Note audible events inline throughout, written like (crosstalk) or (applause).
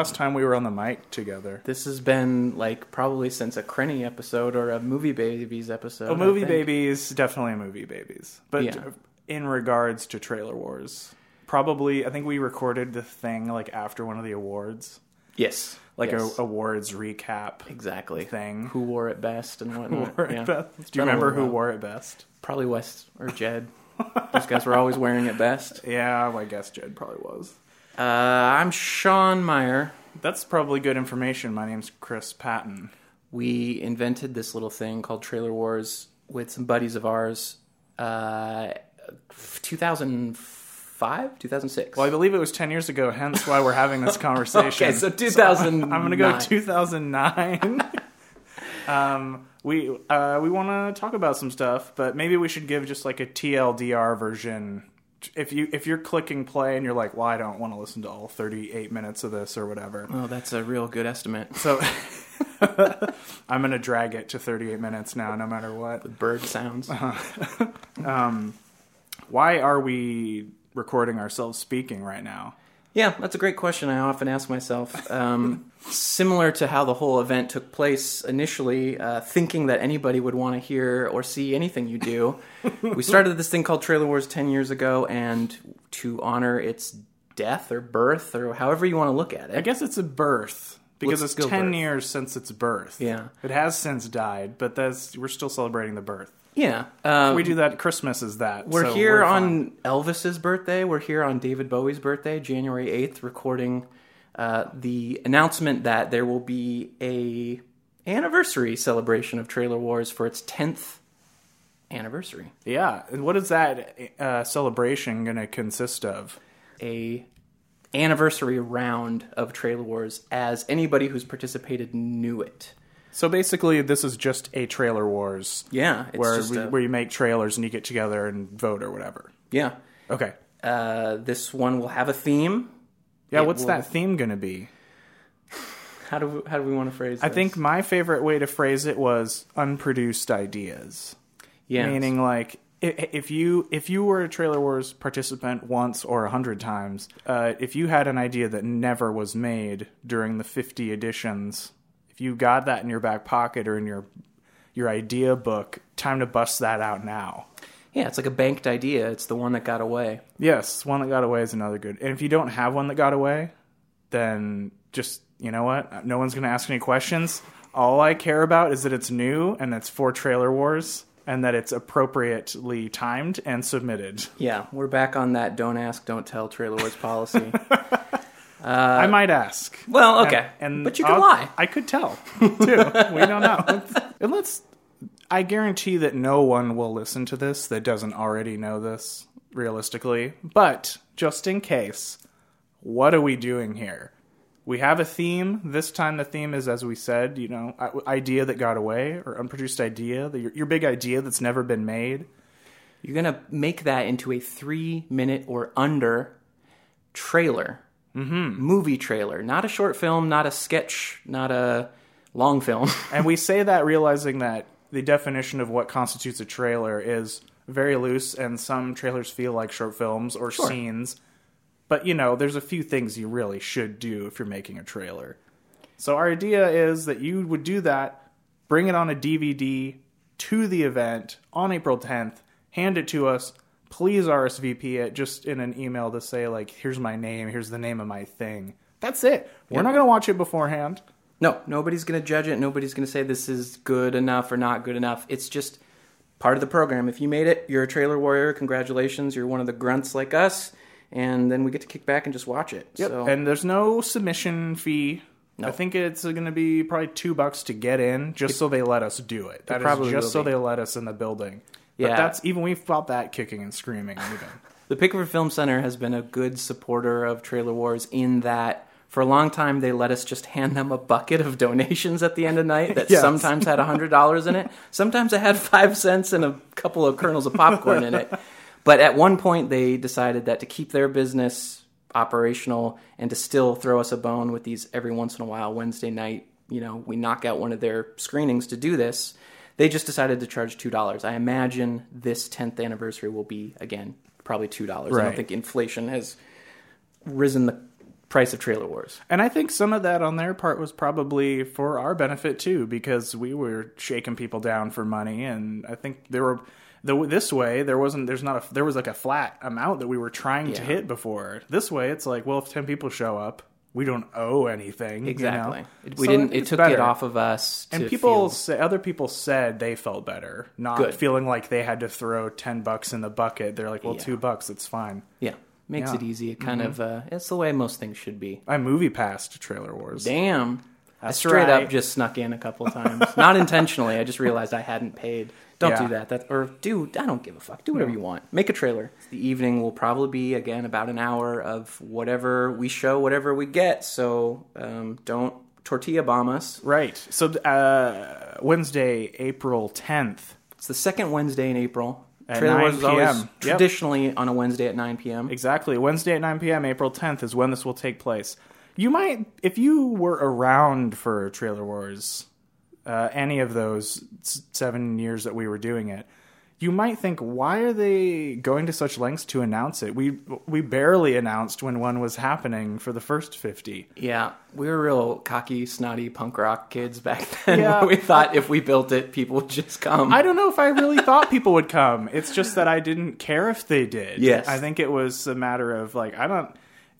last time we were on the mic together? This has been like probably since a Crenny episode or a Movie Babies episode. Oh, movie babies, definitely a movie babies. But Yeah. in regards to Trailer Wars, probably I think we recorded the thing like after one of the awards, Yes, like yes. a awards recap exactly thing. Who wore it best and whatnot? Wore it yeah. best. Do you remember who wore it best? Probably West or Jed. (laughs) Those guys were always wearing it best. Yeah, well, I guess Jed probably was. Uh, I'm Sean Meyer. That's probably good information. My name's Chris Patton. We invented this little thing called Trailer Wars with some buddies of ours. Uh, 2005, 2006. Well, I believe it was 10 years ago, hence why we're having this (laughs) conversation. okay, so 2000. (laughs) I'm going to go 2009. (laughs) um, we uh, we want to talk about some stuff, but maybe we should give just like a TLDR version. If you if you're clicking play and you're like, well, I don't want to listen to all 38 minutes of this or whatever, Oh, that's a real good estimate. so (laughs) I'm going to drag it to 38 minutes now, no matter what. Bird sounds. (laughs) Um, Why are we recording ourselves speaking right now? Yeah, that's a great question. I often ask myself. Um, (laughs) similar to how the whole event took place initially, uh, thinking that anybody would want to hear or see anything you do, (laughs) we started this thing called Trailer Wars 10 years ago, and to honor its death or birth or however you want to look at it. I guess it's a birth because Let's it's 10 birth. years since its birth. Yeah. It has since died, but that's we're still celebrating the birth. Yeah. Um, We do that Christmas is that. We're so here we're on. Elvis's birthday. We're here on David Bowie's birthday, January 8th, recording uh, the announcement that there will be a anniversary celebration of Trailer Wars for its 10th anniversary. Yeah. And what is that uh, celebration going to consist of? A anniversary round of Trailer Wars as anybody who's participated knew it. So basically, this is just a trailer wars Yeah, it's where just we, a- where you make trailers and you get together and vote or whatever. yeah. Okay. Uh, this one will have a theme. Yeah. It what's will- that theme going to be? How do we, how do we want to phrase? I this? think my favorite way to phrase it was unproduced ideas. yeah, Meaning, like, if you if you were a Trailer Wars participant once or a hundred times, uh, if you had an idea that never was made during the fifty editions, if you got that in your back pocket or in your your idea book, time to bust that out now. yeah, it's like a banked idea. It's the one that got away. Yes, one that got away is another good. And if you don't have one that got away, then just you know what? No one's going to ask any questions. All I care about is that it's new and it's for Trailer Wars and that it's appropriately timed and submitted. Yeah, we're back on that don't ask, don't tell Trailer Wars policy. (laughs) Uh, I might ask. well, okay, And but you can I'll- lie. I could tell too. we don't know. (laughs) and let's. I guarantee that no one will listen to this that doesn't already know this realistically. But just in case, what are we doing here? We have a theme. This time, the theme is, as we said, you know, idea that got away or unproduced idea, the, your, your big idea that's never been made. You're gonna make that into a three-minute or under trailer, mm-hmm. movie trailer, not a short film, not a sketch, not a long film. (laughs) And we say that realizing that the definition of what constitutes a trailer is very loose, and some trailers feel like short films or Sure. scenes. But, you know, there's a few things you really should do if you're making a trailer. So, our idea is that you would do that, bring it on a DVD to the event on April 10th, hand it to us. Please RSVP it just in an email to say, like, here's my name, here's the name of my thing. That's it. We're not going to watch it beforehand. No, nobody's going to judge it. Nobody's going to say this is good enough or not good enough. It's just part of the program. If you made it, you're a trailer warrior. Congratulations. You're one of the grunts like us. And then we get to kick back and just watch it. Yep. So, And there's no submission fee. No. I think it's going to be probably two bucks to get in, just so they let us do it. That is probably just so be. they let us in the building. But Yeah. that's even we fought that kicking and screaming. Even. (laughs) the Pickford Film Center has been a good supporter of Trailer Wars in that for a long time they let us just hand them a bucket of donations at the end of night that (laughs) Yes. sometimes had $100 in it. Sometimes it had 5 cents and a couple of kernels of popcorn in it. (laughs) But at one point they decided that to keep their business operational and to still throw us a bone with these every once in a while Wednesday night, you know, we knock out one of their screenings to do this. They just decided to charge $2. I imagine this 10th anniversary will be again probably $2. I don't think inflation has risen the price of Trailer Wars. And I think some of that on their part was probably for our benefit too, because we were shaking people down for money, and I think there were. The, this way, there wasn't. There's not a. There was like a flat amount that we were trying to hit before. This way, it's like, well, if ten people show up, we don't owe anything. you Exactly. know? It- we So didn't. It took better. it off of us. And people, feel- say, other people said they felt better, not Good. feeling like they had to throw ten bucks in the bucket. They're like, well, Yeah. two bucks, it's fine. yeah, makes Yeah. Mm-hmm. it easy. It kind of. Uh, it's the way most things should be. I movie passed Trailer Wars. Damn. I straight right. up just snuck in a couple times. Not intentionally. I just realized I hadn't paid. Don't Yeah. do that. That or dude, I don't give a fuck. Do whatever you want. Make a trailer. The evening will probably be again about an hour of whatever we show, whatever we get. So um, don't tortilla bomb us. Right. So uh, Wednesday, April tenth. It's the second Wednesday in April. At Trailer 9 Wars is always PM. Yep. traditionally on a Wednesday at 9 p.m. Exactly. Wednesday at 9 p.m., April 10th is when this will take place. You might, if you were around for Trailer Wars, uh, any of those seven years that we were doing it, you might think, why are they going to such lengths to announce it? We we barely announced when one was happening for the first 50. Yeah, we were real cocky, snotty punk rock kids back (laughs) then. Yeah. we thought if we built it, people would just come. I don't know if I really thought people would come. It's just that I didn't care if they did. Yes. I think it was a matter of like I don't.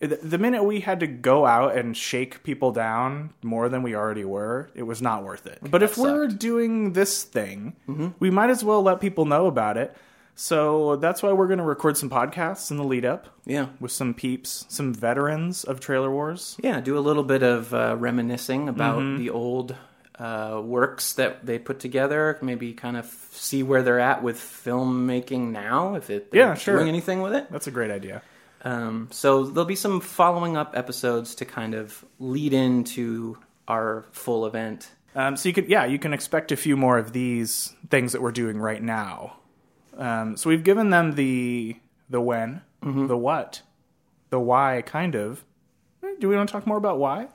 The minute we had to go out and shake people down more than we already were, it was not worth it. But if we're doing this thing, we might as well let people know about it. So that's why we're going to record some podcasts in the lead up yeah. with some peeps, some veterans of Trailer Wars. Yeah, do a little bit of uh, reminiscing about Mm-hmm. the old uh, works that they put together. Maybe kind of see where they're at with filmmaking now, if it, they're Yeah, sure. doing anything with it. That's a great idea. Um, so there'll be some following up episodes to kind of lead into our full event. Um, so you could, yeah, you can expect a few more of these things that we're doing right now. Um, so we've given them the the when, Mm-hmm. the what, the why, kind of. Eh, Do we want to talk more about why?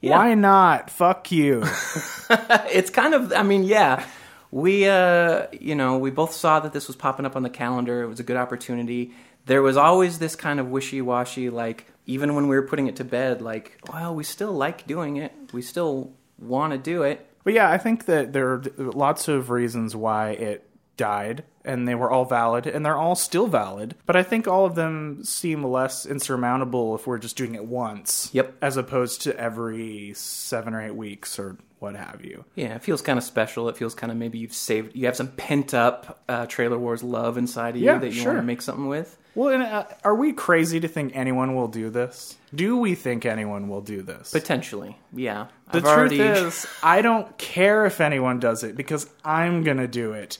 Yeah. Why not? Fuck you. (laughs) (laughs) it's kind of i mean yeah we uh you know we both saw that this was popping up on the calendar it was a good opportunity there was always this kind of wishy-washy like even when we were putting it to bed like well we still like doing it we still want to do it but yeah, I think that there are lots of reasons why it died, and they were all valid, and they're all still valid. But I think all of them seem less insurmountable if we're just doing it once. Yep. As opposed to every seven or eight weeks or what have you. yeah it feels kind of special it feels kind of maybe you've saved you have some pent up uh, trailer wars love inside of you Yeah, that you sure. want to make something with Well, and, uh, are we crazy to think anyone will do this? Do we think anyone will do this? potentially yeah the I've truth already is, I don't care if anyone does it because I'm gonna do it.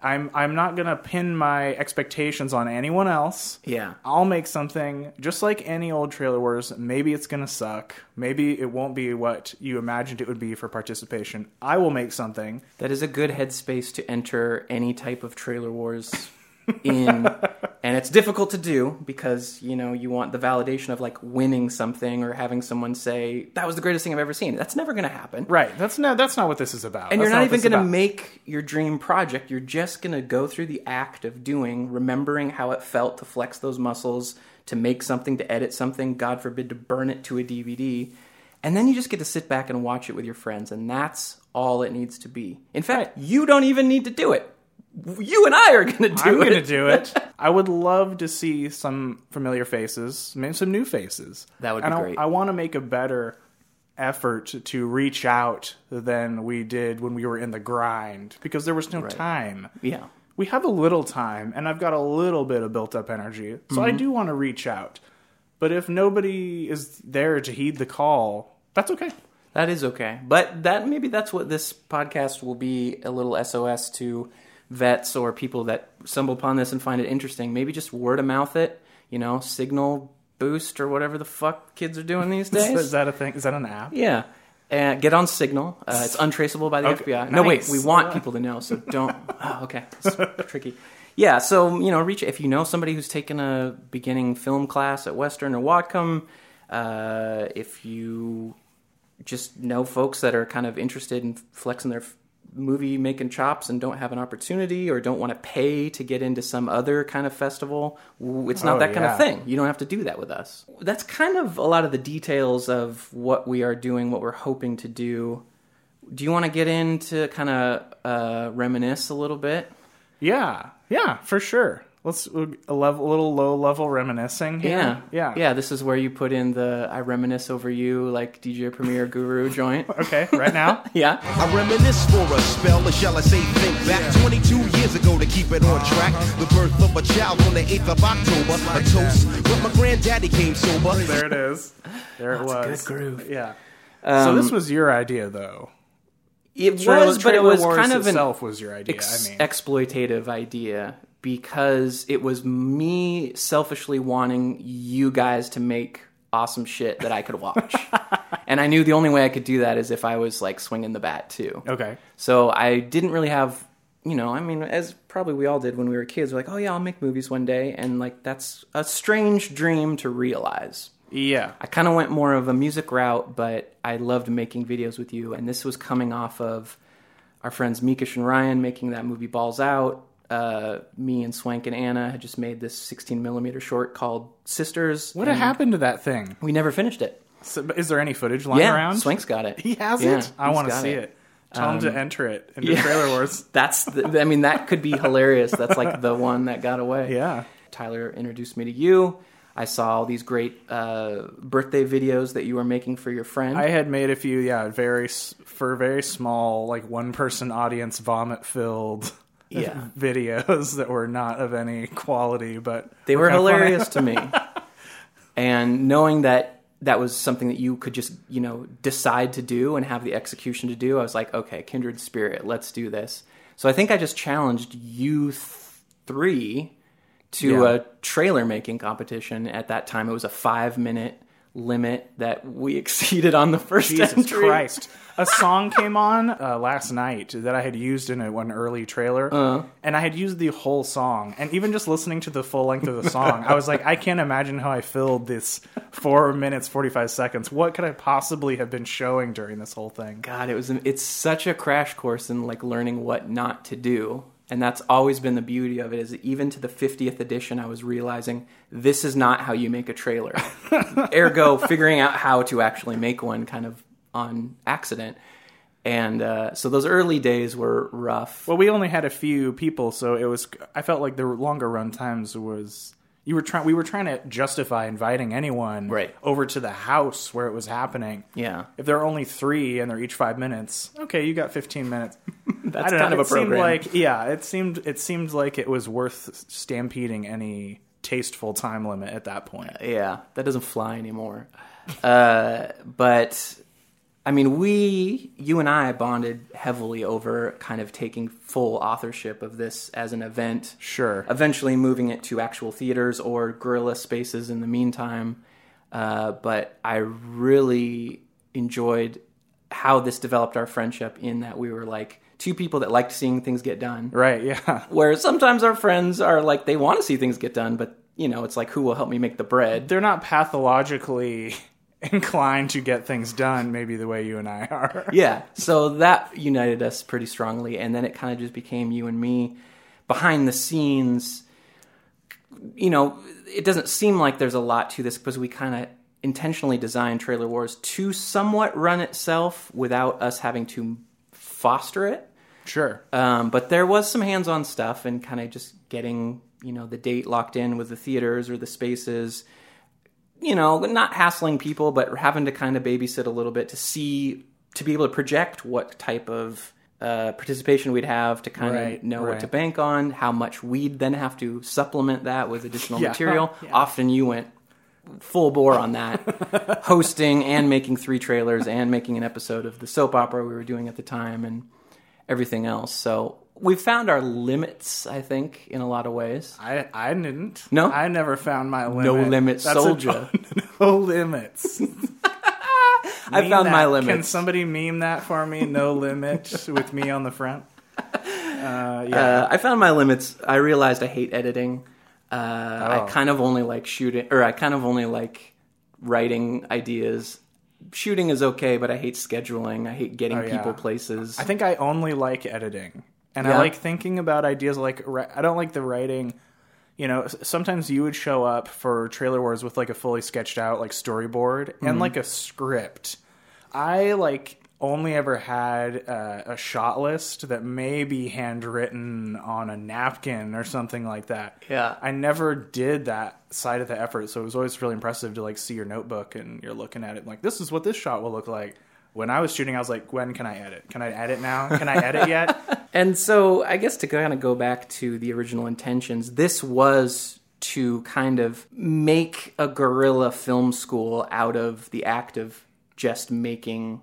I'm I'm not gonna pin my expectations on anyone else. yeah I'll make something just like any old trailer wars. Maybe it's gonna suck. Maybe it won't be what you imagined it would be for participation. I will make something. That is a good headspace to enter any type of trailer wars in. (laughs) and it's difficult to do because, you know, you want the validation of like winning something or having someone say, that was the greatest thing I've ever seen. That's never going to happen. Right. That's no. That's not what this is about. And That's you're not, what even going to make your dream project. You're just going to go through the act of doing, remembering how it felt to flex those muscles, to make something, to edit something, God forbid, to burn it to a DVD. And then you just get to sit back and watch it with your friends. And that's all it needs to be. In fact, you don't even need to do it. You and I are going to do I'm it. going to do it. (laughs) I would love to see some familiar faces, maybe some new faces. That would be and I- great. I, want to make a better effort to reach out than we did when we were in the grind because there was no time. Yeah. We have a little time, and I've got a little bit of built up energy, so Mm-hmm. I do want to reach out. But if nobody is there to heed the call, that's okay. That is okay. But that maybe that's what this podcast will be a little SOS to vets or people that stumble upon this and find it interesting. Maybe just word of mouth it, you know, signal boost or whatever the fuck kids are doing these days. (laughs) is that a thing? Is that an app? yeah. And get on Signal. Uh, it's untraceable by the Okay, FBI. No, wait, we want people to know, so (laughs) don't. Oh, okay, it's tricky. Yeah, so you know, reach if you know somebody who's taken a beginning film class at Western or Whatcom. Uh, if you just know folks that are kind of interested in flexing their movie making chops and don't have an opportunity or don't want to pay to get into some other kind of festival, it's not Oh, that kind of thing. You don't have to do that with us. That's kind of a lot of the details of what we are doing, what we're hoping to do. Do you want to get into kind of uh, reminisce a little bit? Yeah, yeah, for sure. Let's uh, a level, a little low level reminiscing. Here. Yeah, yeah, yeah. This is where you put in the "I reminisce over you" like DJ Premier Guru (laughs) joint. Okay, right now. (laughs) Yeah, I reminisce for a spell, or shall I say think back 22 years ago to keep it on track. Uh-huh. The birth of a child on the 8th of October. A toast, but my granddaddy came sober. there it is. There it was. good groove. Yeah. so um, this was your idea, though. it Trailer- was, but it was Wars kind of an itself was your idea. ex- I mean, exploitative idea because it was me selfishly wanting you guys to make awesome shit that I could watch. (laughs) and I knew the only way I could do that is if I was like swinging the bat too. okay. So I didn't really have, you know, I mean, as probably we all did when we were kids, we're like, oh yeah, I'll make movies one day. And like, that's a strange dream to realize. Yeah. I kind of went more of a music route, but I loved making videos with you. And this was coming off of our friends Mikish and Ryan making that movie Balls Out. Uh, me and Swank and Anna had just made this 16 millimeter short called Sisters. What happened to that thing? We never finished it. So, is there any footage lying yeah, around? Swank's got it. (laughs) He has Yeah, it. I want to see it. Tell him to enter it into (laughs) yeah. Trailer Wars. (laughs) That's, the, I mean, that could be hilarious. That's like the one that got away. Yeah. Tyler introduced me to you. I saw all these great uh, birthday videos that you were making for your friend. I had made a few, yeah, very for very small, like one person audience, vomit filled. Yeah. videos (laughs) that were not of any quality, but They were funny. hilarious to me. (laughs) and knowing that that was something that you could just, you know, decide to do and have the execution to do, I was like, okay, kindred spirit, let's do this. So I think I just challenged you th- three to Yeah. a trailer making competition. At that time, it was a five minute limit that we (laughs) exceeded on the first Jesus entry. Christ. A song came on uh, last night that I had used in a, one early trailer, Uh-huh. and I had used the whole song. And even just listening to the full length of the song, I was like, I can't imagine how I filled this four minutes forty five seconds. What could I possibly have been showing during this whole thing? God, it was it's such a crash course in like learning what not to do. And that's always been the beauty of it is even to the 50th edition I was realizing this is not how you make a trailer. (laughs) Ergo figuring out how to actually make one kind of on accident. And uh, so those early days were rough. Well, we only had a few people, so it was. I felt like the longer run times was. You were trying. We were trying to justify inviting anyone Right. over to the house where it was happening. Yeah. If there are only three and they're each five minutes, okay, you got fifteen minutes. (laughs) That's I don't kind know. of a program. like yeah, it seemed it seemed like it was worth stampeding any tasteful time limit at that point. Yeah, that doesn't fly anymore. Uh, but I mean, we, you and I, bonded heavily over kind of taking full authorship of this as an event. Sure. Eventually moving it to actual theaters or guerrilla spaces in the meantime. Uh, but I really enjoyed how this developed our friendship in that we were like two people that liked seeing things get done. Right. Yeah. (laughs) Where sometimes our friends are like, they want to see things get done, but you know, it's like, who will help me make the bread? They're not pathologically (laughs) inclined to get things done, maybe the way you and I are. (laughs) yeah so that united us pretty strongly and then it kind of just became you and me behind the scenes you know it doesn't seem like there's a lot to this because we kind of intentionally designed trailer wars to somewhat run itself without us having to foster it Sure. um, but there was some hands-on stuff and kind of just getting you know the date locked in with the theaters or the spaces you know not hassling people but having to kind of babysit a little bit to see to be able to project what type of uh, participation we'd have to kind Right, of know what to bank on how much we'd then have to supplement that with additional (laughs) Yeah. material Yeah. often you went full bore on that (laughs) hosting and making three trailers and making an episode of the soap opera we were doing at the time and everything else so we found our limits i think in a lot of ways I I didn't. No? I never found my limit. No limit That's a- soldier. (laughs) no limits. (laughs) I found my that. limits. Can somebody meme that for me? No (laughs) limit with me on the front. Uh, yeah. Uh, I found my limits. I realized I hate editing. Uh, Oh. I kind of only like shooting, or I kind of only like writing ideas shooting is okay, but I hate scheduling. I hate getting Oh, yeah. people places. I think I only like editing, and I like thinking about ideas. Like I don't like the writing. You know, sometimes you would show up for Trailer Wars with like a fully sketched out like storyboard Mm-hmm. and like a script. I like only ever had uh, a shot list that may be handwritten on a napkin or something like that. Yeah. I never did that side of the effort, so it was always really impressive to like see your notebook and you're looking at it like this is what this shot will look like. When I was shooting, I was like, "When can I edit? Can I edit now? Can I edit yet?" (laughs) And so, I guess to kind of go back to the original intentions, this was to kind of make a guerrilla film school out of the act of just making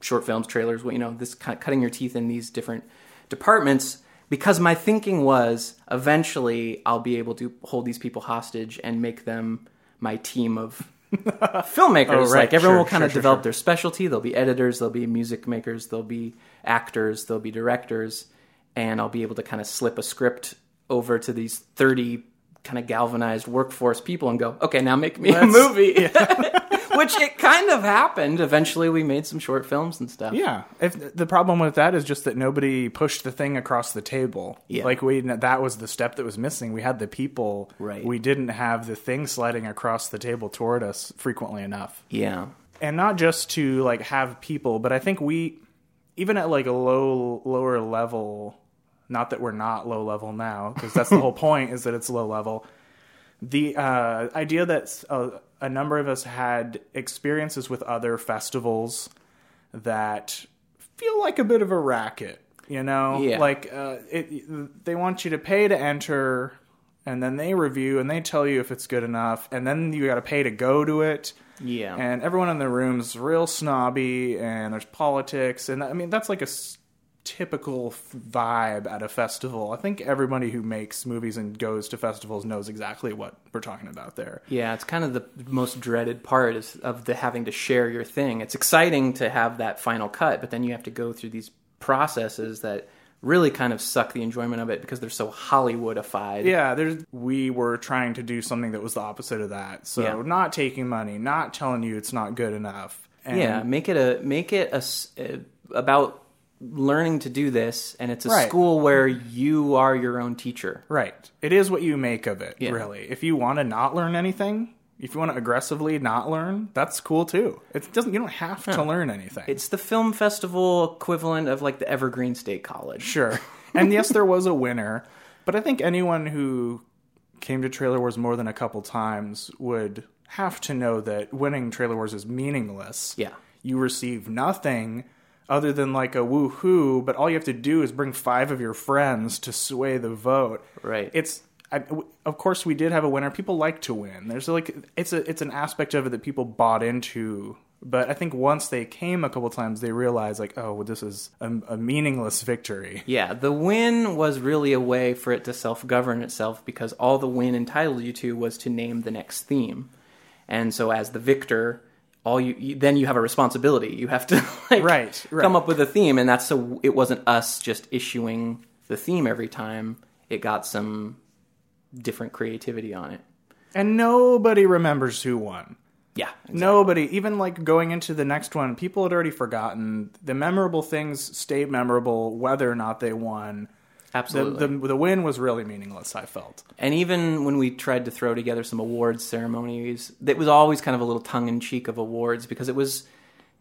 short films, trailers, you know, this kind of cutting your teeth in these different departments. Because my thinking was eventually I'll be able to hold these people hostage and make them my team of (laughs) filmmakers. Oh, right. Like everyone Sure, will kind sure, of sure, develop their specialty. There'll be editors, there'll be music makers, there'll be actors, there'll be directors, and I'll be able to kind of slip a script over to these 30 kind of galvanized workforce people and go, okay, now make me a movie. (laughs) (laughs) Which it kind of happened. Eventually, we made some short films and stuff. yeah. If the problem with that is just that nobody pushed the thing across the table. Yeah. Like we that was the step that was missing. We had the people. Right. We didn't have the thing sliding across the table toward us frequently enough. Yeah. and not just to like have people but i think we even at like a low lower level not that we're not low level now because that's the whole (laughs) point is that it's low level the uh, idea that uh, a number of us had experiences with other festivals that feel like a bit of a racket you know Yeah. like uh, it, they want you to pay to enter and then they review and they tell you if it's good enough and then you got to pay to go to it Yeah. and everyone in the room's real snobby and there's politics and i mean that's like a typical f- vibe at a festival i think everybody who makes movies and goes to festivals knows exactly what we're talking about there Yeah, it's kind of the most dreaded part is of the having to share your thing. It's exciting to have that final cut, but then you have to go through these processes that really kind of suck the enjoyment of it because they're so Hollywoodified. yeah there's we were trying to do something that was the opposite of that so Yeah. not taking money not telling you it's not good enough and yeah, make it a make it a uh, about learning to do this, and it's a Right. school where you are your own teacher. Right. It is what you make of it, Yeah. really. If you want to not learn anything, if you want to aggressively not learn, that's cool too. It doesn't you don't have to learn anything. It's the film festival equivalent of like the Evergreen State College. sure. And yes, there was a winner, but I think anyone who came to Trailer Wars more than a couple times would have to know that winning Trailer Wars is meaningless. Yeah. You receive nothing other than like a woohoo, but all you have to do is bring five of your friends to sway the vote. Right. It's I, of course we did have a winner. People like to win. There's like it's a it's an aspect of it that people bought into. But I think once they came a couple times, they realized like, oh, well, this is a, a meaningless victory. Yeah, the win was really a way for it to self govern itself because all the win entitled you to was to name the next theme. And so, as the victor, all you, you then you have a responsibility. You have to (laughs) like Right, right. come up with a theme, and that's so it wasn't us just issuing the theme every time. It got some different creativity on it. And nobody remembers who won. Yeah, Nobody, even like going into the next one, people had already forgotten. The memorable things stayed memorable whether or not they won. The, absolutely. the, the win was really meaningless, I felt. And even when we tried to throw together some awards ceremonies, it was always kind of a little tongue in cheek of awards because it was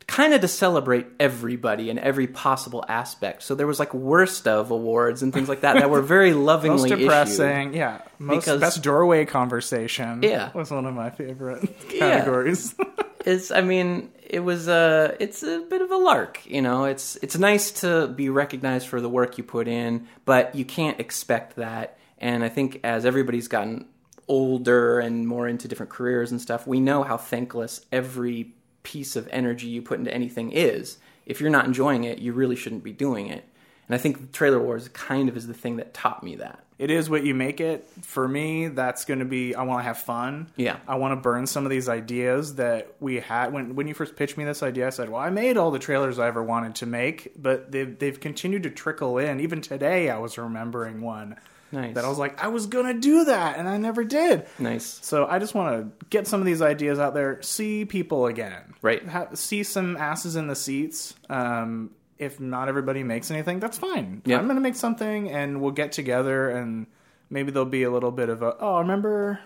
kind of to celebrate everybody and every possible aspect. So there was like worst of awards and things like that that were (laughs) very lovingly Most issued. depressing, yeah. Most Because- best doorway conversation. Yeah. was one of my favorite Yeah. categories. (laughs) It's I mean, it was a it's a bit of a lark, you know. It's it's nice to be recognized for the work you put in, but you can't expect that. And I think as everybody's gotten older and more into different careers and stuff, we know how thankless every piece of energy you put into anything is. If you're not enjoying it, you really shouldn't be doing it. And I think Trailer Wars kind of is the thing that taught me that. it is what you make it. For me, that's going to be. I want to have fun. Yeah. I want to burn some of these ideas that we had when when you first pitched me this idea. I said, "Well, I made all the trailers I ever wanted to make, but they've they've continued to trickle in. Even today, I was remembering one Nice. that I was like, I was gonna do that, and I never did. Nice. So I just want to get some of these ideas out there, see people again, Right. Ha- see some asses in the seats. Um, if not everybody makes anything, that's fine. Yeah. I'm gonna make something, and we'll get together, and maybe there'll be a little bit of a oh, remember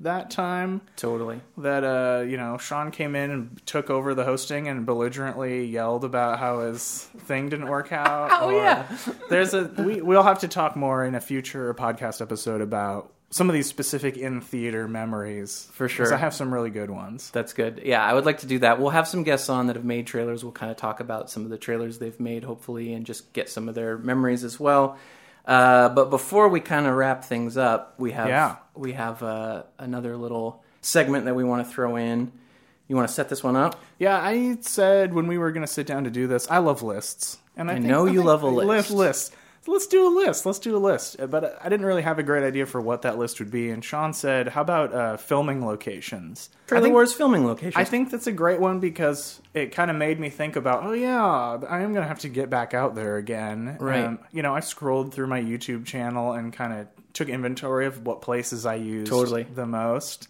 that time Totally. that uh, you know Sean came in and took over the hosting and belligerently yelled about how his thing didn't work out. (laughs) Oh, yeah. there's a we we'll have to talk more in a future podcast episode about some of these specific in theater memories for sure. I have some really good ones. That's good. Yeah, I would like to do that. We'll have some guests on that have made trailers. We'll kind of talk about some of the trailers they've made, hopefully, and just get some of their memories as well. Uh, but before we kind of wrap things up, we have Yeah. we have uh, another little segment that we want to throw in. You want to set this one up? Yeah, I said when we were going to sit down to do this, I love lists, and I, I think- know you love a I list. Lists. So let's do a list. Let's do a list. Uh, But I didn't really have a great idea for what that list would be. And Sean said, "How about uh, filming locations?" I Trailer think- Wars filming location. I think that's a great one because it kind of made me think about, oh yeah, I am gonna have to get back out there again. Right. Um, you know, I scrolled through my YouTube channel and kind of took inventory of what places I used Totally. the most.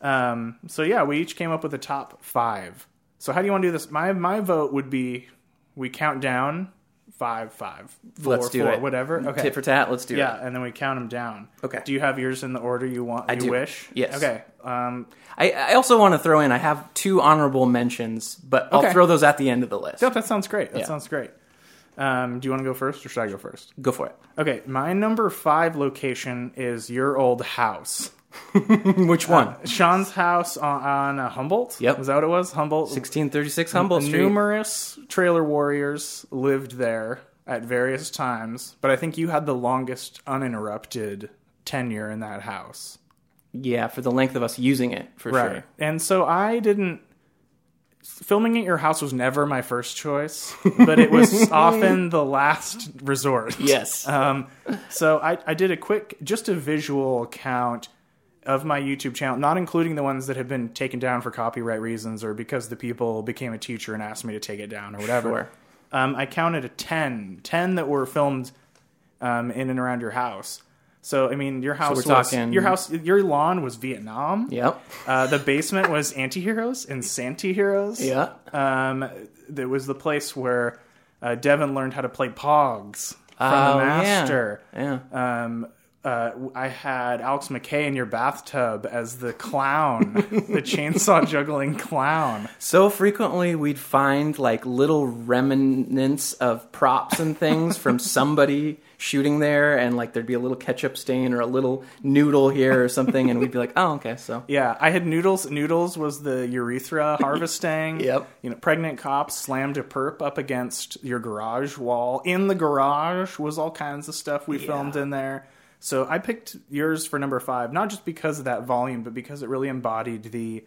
Um, so yeah, we each came up with a top five. So how do you want to do this? My my vote would be we count down five, five, four, Let's do four, it. whatever. Okay. Tit for tat. Let's do yeah, it. Yeah, and then we count them down. Okay. Do you have yours in the order you want? I you do. wish. Yes. Okay. Um, I, I also want to throw in. I have two honorable mentions, but I'll Okay. throw those at the end of the list. Yeah, that sounds great. That Yeah. sounds great. Um, do you want to go first, or should I go first? Go for it. Okay, my number five location is your old house, (laughs) Which one? Sean's house on, on uh, Humboldt. Yep. was that what it was? Humboldt. 1636 Humboldt Street. Numerous trailer warriors lived there at various times, but I think you had the longest uninterrupted tenure in that house. Yeah, for the length of us using it, for sure. And so I didn't. Filming at your house was never my first choice, (laughs) but it was often the last resort. Yes. Um, so I, I did a quick, just a visual count of my YouTube channel, not including the ones that have been taken down for copyright reasons or because the people became a teacher and asked me to take it down or whatever. Sure. Um, I counted a 10, 10 that were filmed um, in and around your house. So I mean, your house we're was talking- your house, your lawn was Vietnam. Yep. Uh, the basement was anti-heroes and Santi-heroes. Yeah. Um, there was the place where uh, Devin learned how to play Pogs from Oh, the yeah. master. Yeah. Um, uh, I had Alex McKay in your bathtub as the clown, (laughs) the chainsaw juggling clown. So frequently we'd find like little remnants of props and things from (laughs) somebody shooting there, and like there'd be a little ketchup stain or a little noodle here or something, and we'd be like, oh, okay, so. Yeah, I had noodles. Noodles was the urethra (laughs) harvesting. Yep. You know, pregnant cops slammed a perp up against your garage wall. In the garage was all kinds of stuff we filmed in there. So I picked yours for number five, not just because of that volume, but because it really embodied the,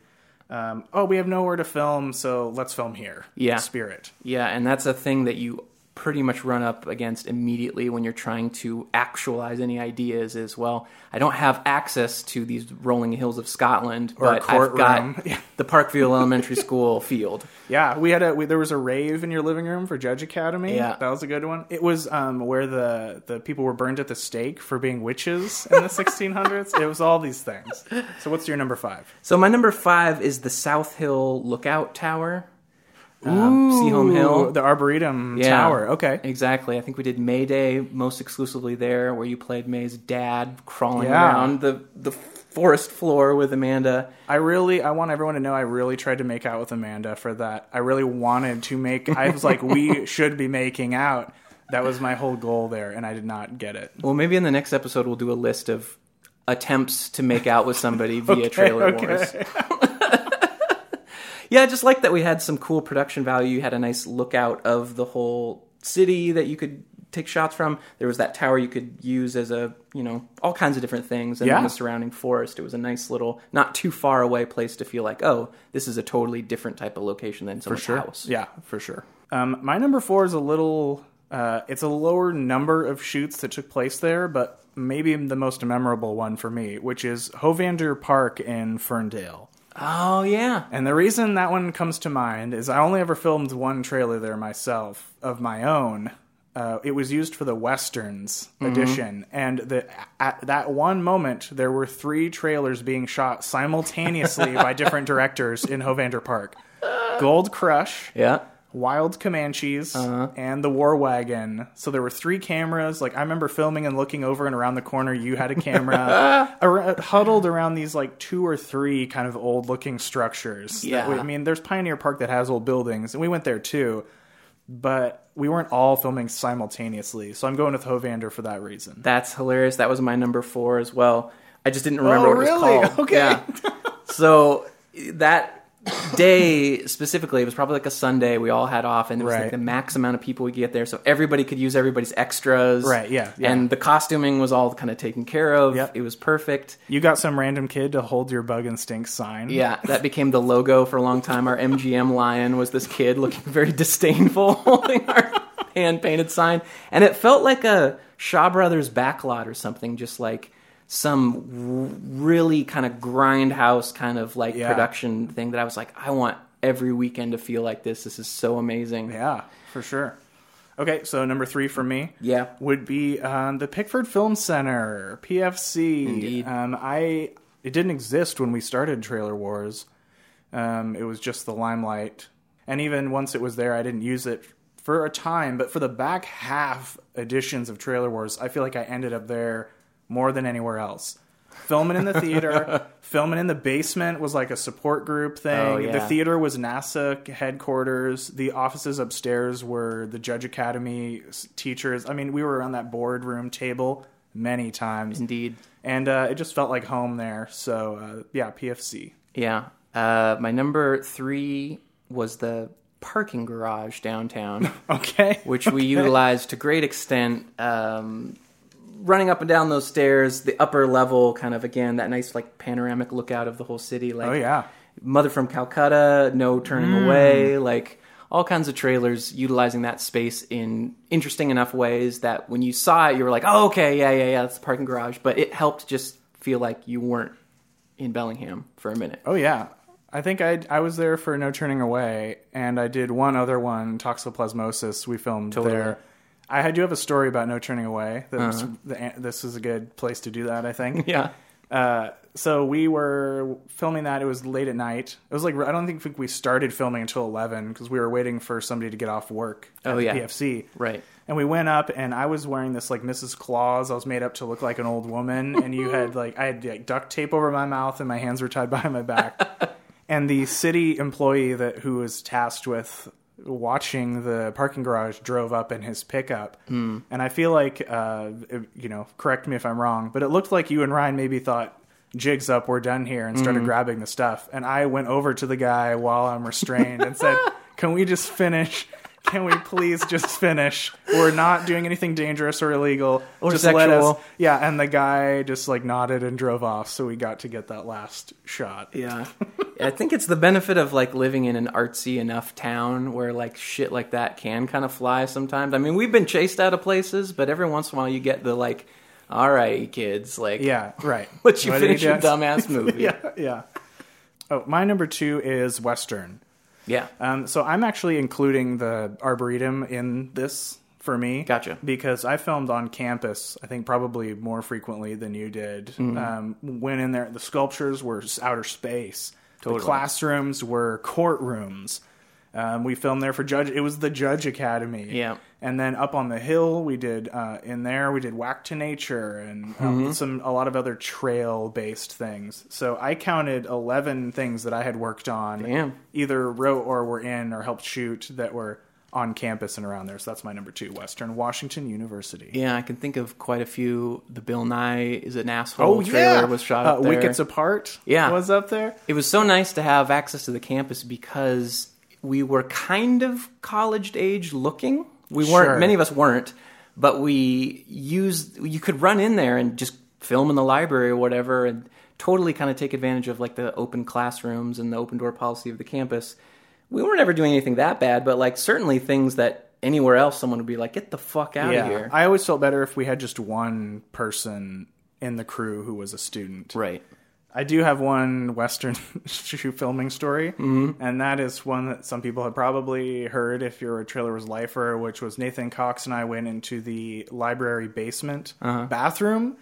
um, oh, we have nowhere to film, so let's film here. Yeah. Spirit. Yeah, and that's a thing that you pretty much run up against immediately when you're trying to actualize any ideas is well i don't have access to these rolling hills of scotland Or but i've courtroom. got (laughs) (laughs) the parkville elementary school field Yeah, we had a we, there was a rave in your living room for Judge Academy. Yeah. that was a good one. It was um, where the the people were burned at the stake for being witches in the 1600s. It was all these things. So, what's your number five? So my number five is the South Hill Lookout Tower, um, Sehome Hill. the Arboretum Yeah. Tower. Okay, Exactly. I think we did May Day most exclusively there, where you played May's dad crawling Yeah. around the the forest floor with Amanda. I really I want everyone to know I really tried to make out with Amanda for that. I really wanted to make. I was like, we (laughs) should be making out. That was my whole goal there, and I did not get it. Well, maybe in the next episode we'll do a list of attempts to make out with somebody via (laughs) Trailer okay. Wars. (laughs) yeah, I just like that we had some cool production value. You had a nice lookout of the whole city that you could take shots from. There was that tower you could use as a, you know, all kinds of different things. And Yeah. then the surrounding forest. It was a nice little, not too far away place to feel like, oh, this is a totally different type of location than someone's house. Yeah, for sure. Um, my number four is a little. Uh, it's a lower number of shoots that took place there, but maybe the most memorable one for me, which is Hovander Park in Ferndale. Oh, yeah. And the reason that one comes to mind is I only ever filmed one trailer there myself of my own. uh, it was used for the westerns Mm-hmm. edition, and the, at that one moment there were three trailers being shot simultaneously by different (laughs) directors in Hovander Park: Gold Crush, Yeah. Wild Comanches, Uh-huh. and the War Wagon. So there were three cameras. Like I remember filming and looking over and around the corner, you had a camera (laughs) ar- huddled around these like two or three kind of old looking structures. Yeah. we- I mean, there's Pioneer Park that has old buildings, and we went there too. But we weren't all filming simultaneously, so I'm going with Hovander for that reason. That's hilarious. That was my number four as well. I just didn't remember Oh, what it was called. (laughs) Okay. Yeah. so that day specifically, it was probably like a Sunday. We all had off, and it was like the max amount of people we could get there, so everybody could use everybody's extras. Right, yeah, yeah. And the costuming was all kind of taken care of. Yep. It was perfect. You got some random kid to hold your bug and stink sign. Yeah, that became the logo for a long time. Our MGM lion was this kid looking (laughs) very disdainful (laughs) holding our hand painted sign. And it felt like a Shaw Brothers backlot or something, just like some really kind of grindhouse kind of like Yeah. production thing that I was like, I want every weekend to feel like this. This is so amazing. Yeah, for sure. Okay, so number three for me, Yeah. would be um, the Pickford Film Center (PFC). Indeed. Um, I it didn't exist when we started Trailer Wars. Um, it was just the limelight, and even once it was there, I didn't use it for a time. But for the back half editions of Trailer Wars, I feel like I ended up there more than anywhere else. Filming in the theater, (laughs) filming in the basement was like a support group thing. Oh, The theater was NASA headquarters. The offices upstairs were the Judge Academy teachers. I mean, we were on that boardroom table many times, Indeed. and uh, it just felt like home there. So uh, yeah, PFC. Yeah. Uh, my number three was the parking garage downtown. (laughs) Okay, which we utilized to great extent. Um, running up and down those stairs, the upper level, kind of again that nice like panoramic lookout of the whole city. Like oh yeah, Mother from Calcutta, No Turning mm. Away, like all kinds of trailers utilizing that space in interesting enough ways that when you saw it, you were like, oh okay, yeah, yeah, yeah, that's the parking garage. But it helped just feel like you weren't in Bellingham for a minute. oh yeah. I think I I was there for No Turning Away, and I did one other one, Toxoplasmosis. We filmed Totally. there. I do have a story about No Turning Away. That was, the, this is a good place to do that. I think. Yeah. Uh, so we were filming that. It was late at night. It was like I don't think we started filming until eleven because we were waiting for somebody to get off work at Oh, the yeah. PFC. Right. And we went up, and I was wearing this like Mrs. Claus. I was made up to look like an old woman, and you had like I had like duct tape over my mouth, and my hands were tied behind my back. (laughs) and the city employee that who was tasked with watching the parking garage drove up in his pickup, Hmm. and I feel like uh, you know, correct me if I'm wrong, but it looked like you and Ryan maybe thought. Jigs up, we're done here, and Hmm. started grabbing the stuff. And I went over to the guy while I'm restrained and said, (laughs) Can we just finish? Can we please just finish? We're not doing anything dangerous or illegal. Or just let us. sexual. Yeah, and the guy just like nodded and drove off, so we got to get that last shot. Yeah. I think it's the benefit of like living in an artsy enough town where like shit like that can kind of fly sometimes. I mean, we've been chased out of places, but every once in a while you get the like, all right, kids, like, Yeah, right. (laughs) let you What finish he your dumbass (laughs) movie. yeah, yeah. Oh, my number two is Western. Yeah. Um, so I'm actually including the Arboretum in this for me. Gotcha. Because I filmed on campus, I think probably more frequently than you did. Mm-hmm. Um, went in there, the sculptures were outer space. Totally. The classrooms were courtrooms. Um, we filmed there for Judge. It was the Judge Academy. Yeah. And then up on the hill, we did uh, in there. We did Whack to Nature and um, Mm-hmm. some a lot of other trail based things. So I counted eleven things that I had worked on, Damn. either wrote or were in or helped shoot that were on campus and around there. So that's my number two, Western Washington University. Yeah, I can think of quite a few. The Bill Nye is an asshole oh, trailer was shot uh, there. Wickets Apart. Yeah. was up there. It was so nice to have access to the campus because we were kind of college age looking. We weren't. Many of us weren't, but we used. You could run in there and just film in the library or whatever, and totally kind of take advantage of like the open classrooms and the open door policy of the campus. We weren't ever doing anything that bad, but like certainly things that anywhere else someone would be like, "Get the fuck out yeah, of here!" I always felt better if we had just one person in the crew who was a student. right. I do have one Western (laughs) shoe filming story, Mm-hmm. and that is one that some people have probably heard if you're a Trailer Wars lifer, which was Nathan Cox and I went into the library basement Uh-huh. bathroom,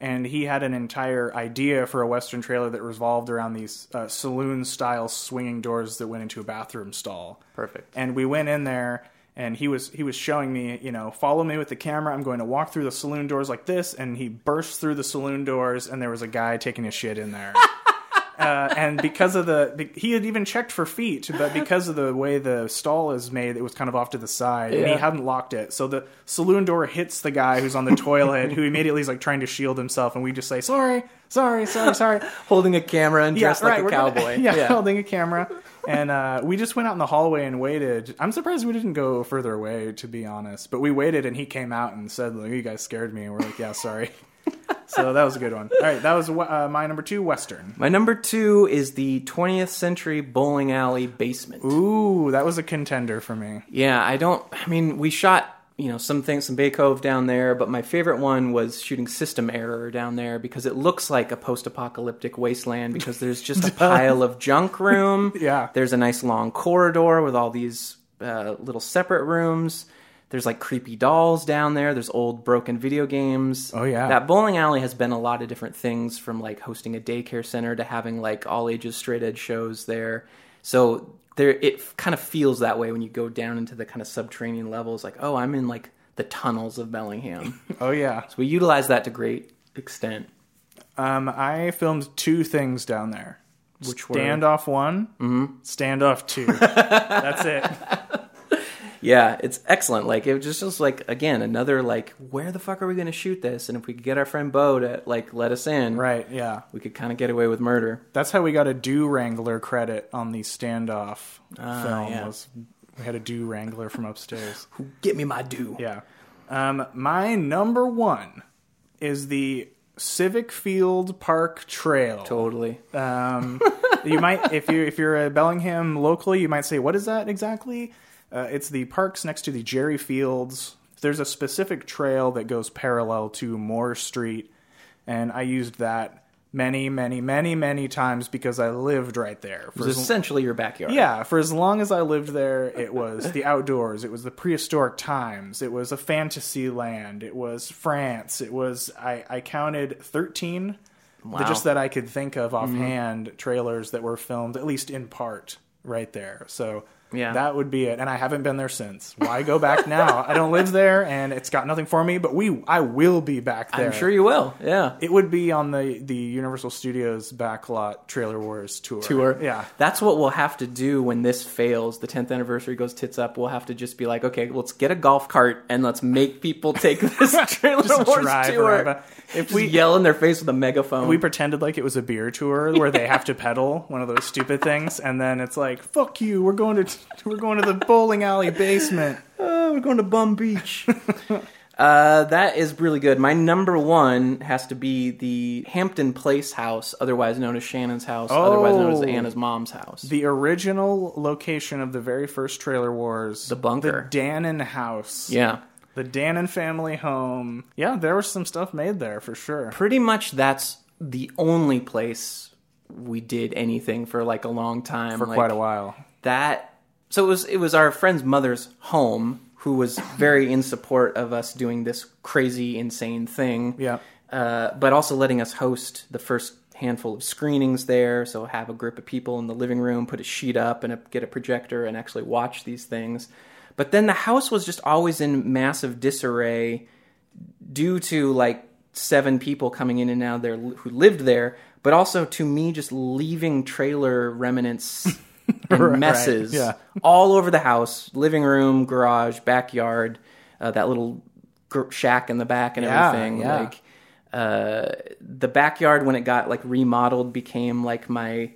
and he had an entire idea for a Western trailer that revolved around these uh, saloon style swinging doors that went into a bathroom stall. Perfect. And we went in there. And he was he was showing me, you know, follow me with the camera. I'm going to walk through the saloon doors like this, and he burst through the saloon doors, and there was a guy taking a shit in there. (laughs) uh, and because of the, he had even checked for feet, but because of the way the stall is made, it was kind of off to the side, and he hadn't locked it. So the saloon door hits the guy who's on the toilet, who immediately is like trying to shield himself, and we just say sorry, sorry, sorry, sorry. (laughs) Holding a camera and dressed like a we're gonna- cowboy. (laughs) yeah, holding a camera. And uh, we just went out in the hallway and waited. I'm surprised we didn't go further away, to be honest. But we waited, and he came out and said, "Look, you guys scared me." And we're like, "Yeah, sorry." (laughs) so that was a good one. All right, that was uh, my number two Western. My number two is the 20th century bowling alley basement. Ooh, that was a contender for me. Yeah, I don't. I mean, we shot you know some things, some Bay Cove down there, but my favorite one was shooting System Error down there because it looks like a post-apocalyptic wasteland because there's just a (laughs) pile of junk room. (laughs) Yeah. there's a nice long corridor with all these uh, little separate rooms. There's like creepy dolls down there. There's old broken video games. Oh, yeah. that bowling alley has been a lot of different things from like hosting a daycare center to having like all ages straight edge shows there. So there, it kind of feels that way when you go down into the kind of subterranean levels. Like, oh, I'm in like the tunnels of Bellingham. (laughs) Oh yeah. so we utilize that to great extent. Um, I filmed two things down there. Which were- standoff one, mm-hmm. standoff two. (laughs) That's it. (laughs) Yeah, it's excellent. Like it just was like again another like where the fuck are we going to shoot this? And if we could get our friend Bo to like let us in, Right. Yeah. we could kind of get away with murder. That's how we got a do wrangler credit on the standoff film. yeah. Was we had a do wrangler from upstairs. (laughs) Get me my do. Yeah. Um, my number one is the Civic Field Park Trail. Totally. Um, (laughs) you might, if you if you're a Bellingham locally, you might say, "What is that exactly?" Uh, it's the parks next to the Geri Fields. There's a specific trail that goes parallel to Moore Street, and I used that many, many, many, many times because I lived right there. It was as- essentially your backyard. yeah, for as long as I lived there, it was the outdoors. It was the prehistoric times. It was a fantasy land. It was France. It was I, I counted thirteen, Wow. just that I could think of offhand trailers that were filmed at least in part right there. So Yeah. that would be it. And I haven't been there since. Why go back (laughs) now? I don't live there, and it's got nothing for me. But we, I will be back there. I'm sure you will. Yeah. It would be on the the Universal Studios backlot Trailer Wars tour. tour. Yeah. That's what we'll have to do when this fails. The 10th anniversary goes tits up. We'll have to just be like, okay, let's get a golf cart and let's make people take (laughs) this trailer Just wars drive tour. around. If Just we- yell in their face with a megaphone. we pretended like it was a beer tour where they have to (laughs) pedal one of those stupid things, and then it's like, "Fuck you, we're going to we're going to the bowling alley basement." Oh, (laughs) we're going to Bum Beach. (laughs) uh, that is really good. My number one has to be the Hampton Place house, otherwise known as Shannon's house, otherwise known as Oh. Anna's mom's house. The original location of the very first Trailer Wars, The bunker. the Dannon house, yeah. the Dannon family home. Yeah, there was some stuff made there for sure. Pretty much that's the only place we did anything for like a long time. For Like, quite a while. that so it was it was our friend's mother's home who was very in support of us doing this crazy insane thing. Yeah. uh, but also letting us host the first handful of screenings there. So have a group of people in the living room put a sheet up and a, get a projector and actually watch these things. But then the house was just always in massive disarray due to like seven people coming in and out there who lived there, but also to me just leaving trailer remnants (laughs) and (laughs) Right, messes yeah. all over the house, living room, garage, backyard, uh, that little gr- shack in the back and Yeah, everything. yeah. Like uh, the backyard when it got like remodeled became like my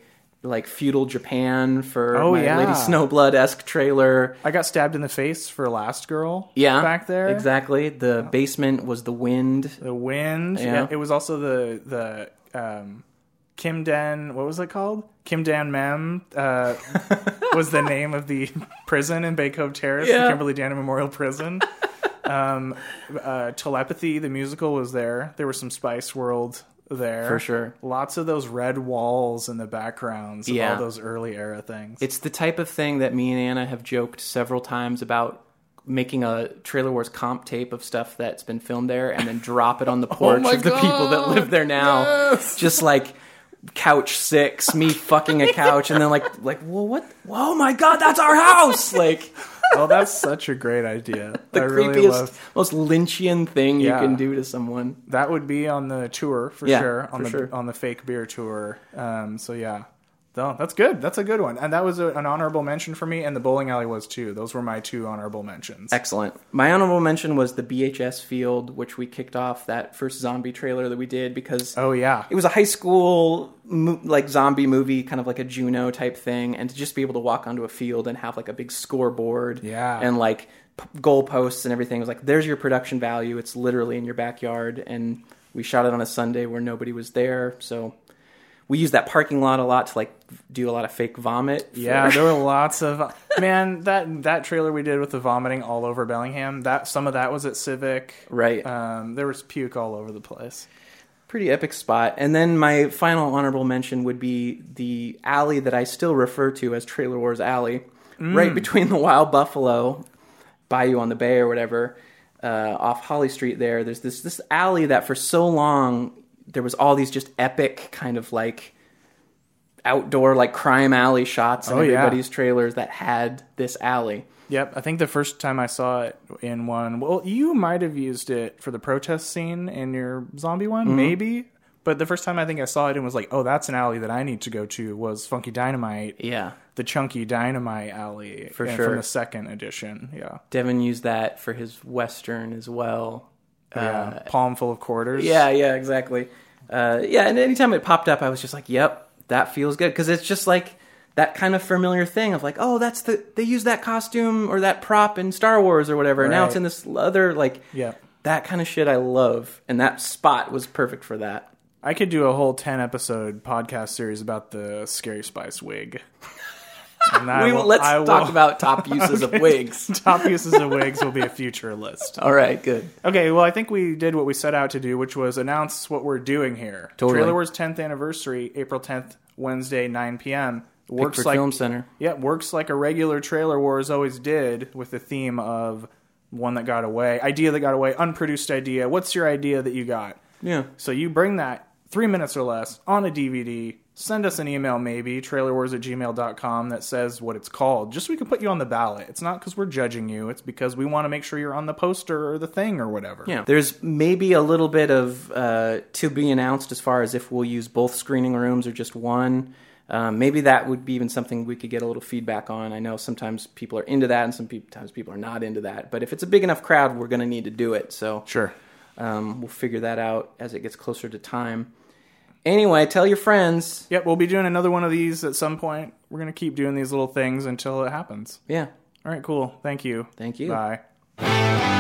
like feudal Japan for Oh, my yeah. Lady Snowblood esque trailer. I got stabbed in the face for Last Girl. Yeah, back there. exactly. The basement was the wind. The wind. Yeah. Yeah. It was also the the um, Kim Dan. What was it called? Kim Dan Mem uh, was the (laughs) name of the prison in Bay Cove Terrace, Yeah. the Kimberly Dan Memorial Prison. um, uh, Telepathy, the musical, was there. There was some Spice World there For sure. Lots of those red walls in the backgrounds. Of Yeah. all those early era things. It's the type of thing that me and Anna have joked several times about making a Trailer Wars comp tape of stuff that's been filmed there and then drop it on the (laughs) porch Oh of the people that live there now. yes. Just like couch six, me (laughs) fucking a couch, and then like like, well what oh my god, that's our house! Like oh, that's such a great idea. the I really creepiest, love most Lynchian thing Yeah. you can do to someone. that. Would be on the tour for Yeah, sure. On for the sure. on the fake beer tour. Um, so yeah. No, that's good. That's a good one, and that was a, an honorable mention for me. And the bowling alley was too. Those were my two honorable mentions. Excellent. My honorable mention was the BHS field, which we kicked off that first zombie trailer that we did because Oh yeah, it was a high school like zombie movie, kind of like a Juno type thing, and to just be able to walk onto a field and have like a big scoreboard, Yeah. and like p- goalposts and everything it was like there's your production value. It's literally in your backyard, and we shot it on a Sunday where nobody was there, so we used that parking lot a lot to like do a lot of fake vomit. for- Yeah, there were lots of (laughs) man that that trailer we did with the vomiting all over Bellingham. That some of that was at Civic. right. Um, there was puke all over the place. pretty epic spot. And then my final honorable mention would be the alley that I still refer to as Trailer Wars Alley, right between the Wild Buffalo, Bayou on the Bay or whatever, uh, off Holly Street. There, there's this this alley that for so long there was all these just epic kind of like outdoor like crime alley shots in Oh, yeah. everybody's trailers that had this alley. Yep, I think the first time I saw it in one, well, you might have used it for the protest scene in your zombie one, Mm-hmm. maybe. But the first time I think I saw it and was like, oh, that's an alley that I need to go to was Funky Dynamite, Yeah. the Chunky Dynamite alley For sure. from the second edition. Yeah, Devin used that for his western as well. Yeah, palm full of quarters. Uh, Yeah, yeah, exactly. Uh, yeah, and anytime it popped up, I was just like, "Yep, that feels good," because it's just like that kind of familiar thing of like, "Oh, that's the they use that costume or that prop in Star Wars or whatever." Now it's in this other like, Yeah. that kind of shit. I love, and that spot was perfect for that. I could do a whole ten episode podcast series about the Scary Spice wig. (laughs) And we will- let's talk about top (laughs) uses of wigs. (laughs) top uses of wigs will be a future list. All right, good. Okay, well, I think we did what we set out to do, which was announce what we're doing here. Totally. Trailer Wars 10th anniversary, April 10th, Wednesday, 9 p.m. Works Pickford like Film Center. yeah, works like a regular Trailer Wars always did, with the theme of one that got away, idea that got away, unproduced idea. What's your idea that you got? Yeah, So you bring that three minutes or less on a DVD. Send us an email, maybe, trailerwars at gmail.com, that says what it's called, just so we can put you on the ballot. It's not because we're judging you, it's because we want to make sure you're on the poster or the thing or whatever. yeah. There's maybe a little bit of uh, to be announced as far as if we'll use both screening rooms or just one. Um, maybe that would be even something we could get a little feedback on. I know sometimes people are into that, and sometimes people are not into that. But if it's a big enough crowd, we're going to need to do it. So Sure. um, we'll figure that out as it gets closer to time. Anyway, tell your friends. Yep, we'll be doing another one of these at some point. We're going to keep doing these little things until it happens. Yeah. All right, cool. Thank you. Thank you. Bye.